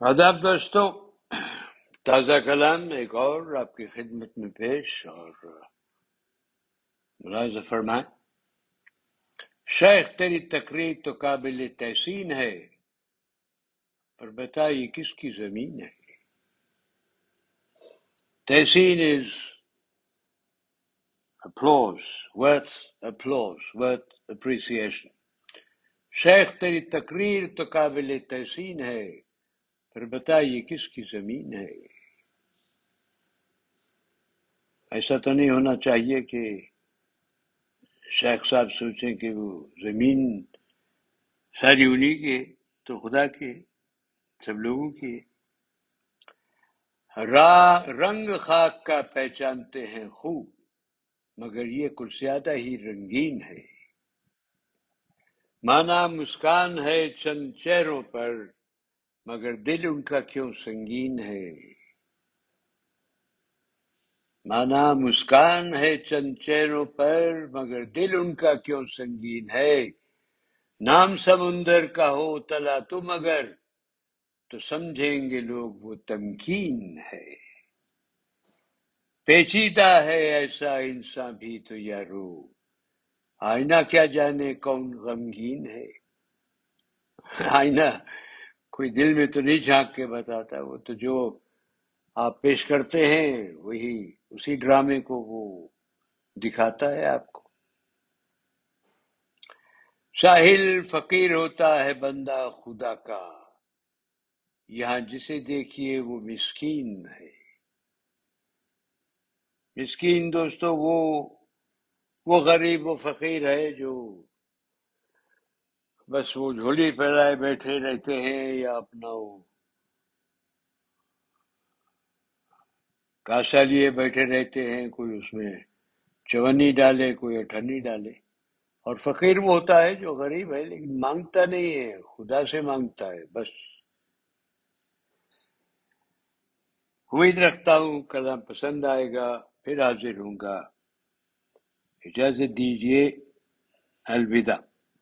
آداب دوستو تازہ کلام ایک اور آپ کی خدمت میں پیش اور ملاحظہ فرمائیں۔ شیخ، تیری تقریر تو قابل تحسین ہے، پر بتا یہ کس کی زمین ہے؟ تحسین is applause worth applause worth appreciation شیخ، تیری تقریر تو قابل تحسین ہے۔ پر بتا یہ کس کی زمین ہے؟ ایسا تو نہیں ہونا چاہیے کہ شیخ صاحب سوچیں کہ وہ زمین ساری انہی کی تو خدا کی سب لوگوں کی را، رنگ خاک کا پہچانتے ہیں خوب، مگر یہ کچھ زیادہ ہی رنگین ہے۔ مانا مسکان ہے چند چہروں پر مگر دل ان کا کیوں سنگین ہے؟ مانا مسکان ہے چند چہروں پر، مگر دل ان کا کیوں سنگین ہے؟ نام سمندر کا ہو تلا تو مگر، تو سمجھیں گے لوگ وہ تمکین ہے۔ پیچیدہ ہے ایسا انسان بھی تو یا رو آئینہ کیا جانے کون غمگین ہے؟ آئینہ کوئی دل میں تو نہیں جھانک کے بتاتا، وہ تو جو آپ پیش کرتے ہیں، وہی اسی ڈرامے کو وہ دکھاتا ہے آپ کو۔ ساحل فقیر ہوتا ہے بندہ خدا کا، یہاں جسے دیکھیے وہ مسکین ہے۔ مسکین دوستو، وہ وہ غریب و فقیر ہے جو بس وہ جھولی پھیلائے بیٹھے رہتے ہیں یا اپنا وہ کاسا لیے بیٹھے رہتے ہیں، کوئی اس میں چونی ڈالے، کوئی اٹھنی ڈالے۔ اور فقیر وہ ہوتا ہے جو غریب ہے، لیکن مانگتا نہیں ہے، خدا سے مانگتا ہے، بس۔ امید رکھتا ہوں کلام پسند آئے گا، پھر حاضر ہوں گا۔ اجازت دیجیے الوداع۔